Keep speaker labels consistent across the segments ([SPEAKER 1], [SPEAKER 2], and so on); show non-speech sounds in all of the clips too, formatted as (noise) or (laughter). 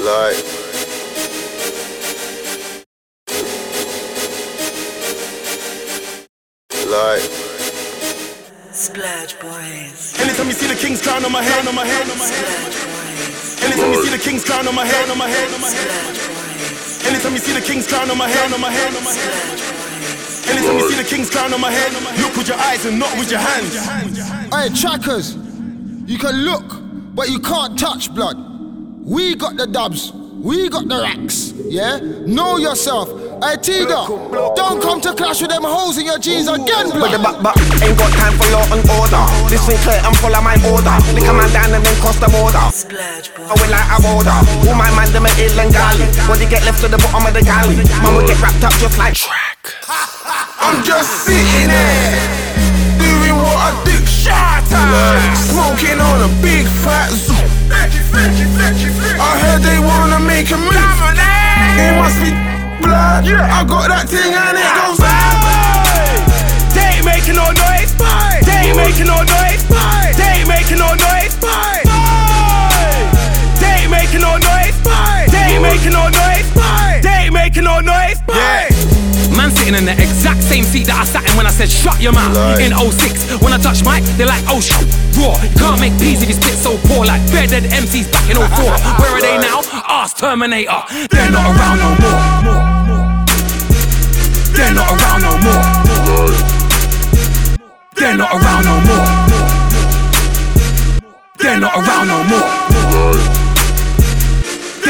[SPEAKER 1] Like. Like.
[SPEAKER 2] Splurgeboys.
[SPEAKER 3] Anytime you see the king's crown on my head, on my head, on my head.
[SPEAKER 2] Splurgeboys.
[SPEAKER 3] Anytime you see the king's crown on my head, on my head, on my head.
[SPEAKER 2] Splurgeboys.
[SPEAKER 3] Anytime you see the king's crown on my head, on my head, on my head. Anytime you see the king's crown on my head, look with your eyes and not with your hands.
[SPEAKER 4] Hey, trackers, you can look, but you can't touch blood. We got the dubs, we got the racks, yeah? Know yourself. Hey, Tida, don't come to clash with them holes in your jeans again,
[SPEAKER 5] With the back back, ain't got time for law and order. Listen clear and follow my order. Lick a man down and then cross the border.
[SPEAKER 2] Splash
[SPEAKER 5] I
[SPEAKER 2] boys.
[SPEAKER 5] will like a border. All my man them are ill and galley. Body get left to the bottom of the galley. Man will get wrapped up just like track. (laughs)
[SPEAKER 6] I'm just sitting there, doing what I do. Shut up. Smoking on a big fat zoo. Heard they wanna make a move. It must be blood. I got that thing and it goes
[SPEAKER 3] They ain't making no noise. They ain't making no noise. They ain't making no noise. They ain't making no noise. They ain't making no noise. They ain't making no noise. Yeah.
[SPEAKER 7] Sitting in the exact same seat that I sat in when I said shut your mouth in 06. When I touch mic, they're like, oh sh raw. You can't make peas if you spit so poor like bare dead MCs back in 04. Where are they now? Ask Terminator. They're not around no more. They're not around no more. They're not around no more. They're not around no more.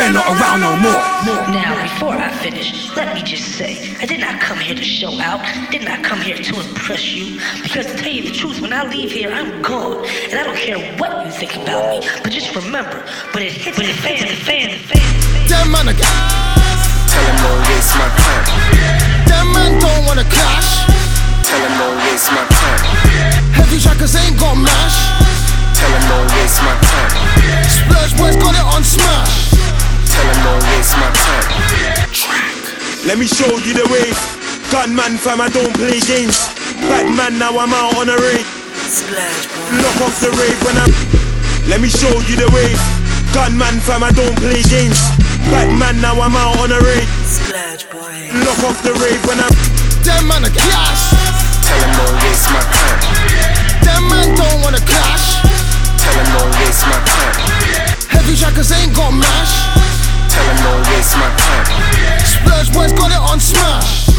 [SPEAKER 7] They're not around no more.
[SPEAKER 8] Now, before I finish, let me just say, I did not come here to show out, did not come here to impress you, because to tell you the truth, when I leave here, I'm gone, and I don't care what you think about me, but just remember, when it hits the fan, the fan, the fan,
[SPEAKER 4] Them man, ag-
[SPEAKER 6] Tell him
[SPEAKER 4] oh, don't
[SPEAKER 6] waste my time.
[SPEAKER 3] Let me show you the way. Gunman fam, I don't play games. Bad man, now I'm out on a raid.
[SPEAKER 2] Splurgeboys.
[SPEAKER 3] Lock off the rave when I'm. Let me show you the way. Gunman fam, I don't play games. Bad man, now I'm out on a raid.
[SPEAKER 2] Splurgeboys.
[SPEAKER 3] Lock off the rave when I'm.
[SPEAKER 4] Them man a clash.
[SPEAKER 6] Tell him don't waste my time.
[SPEAKER 4] Them man don't wanna Got it on smash.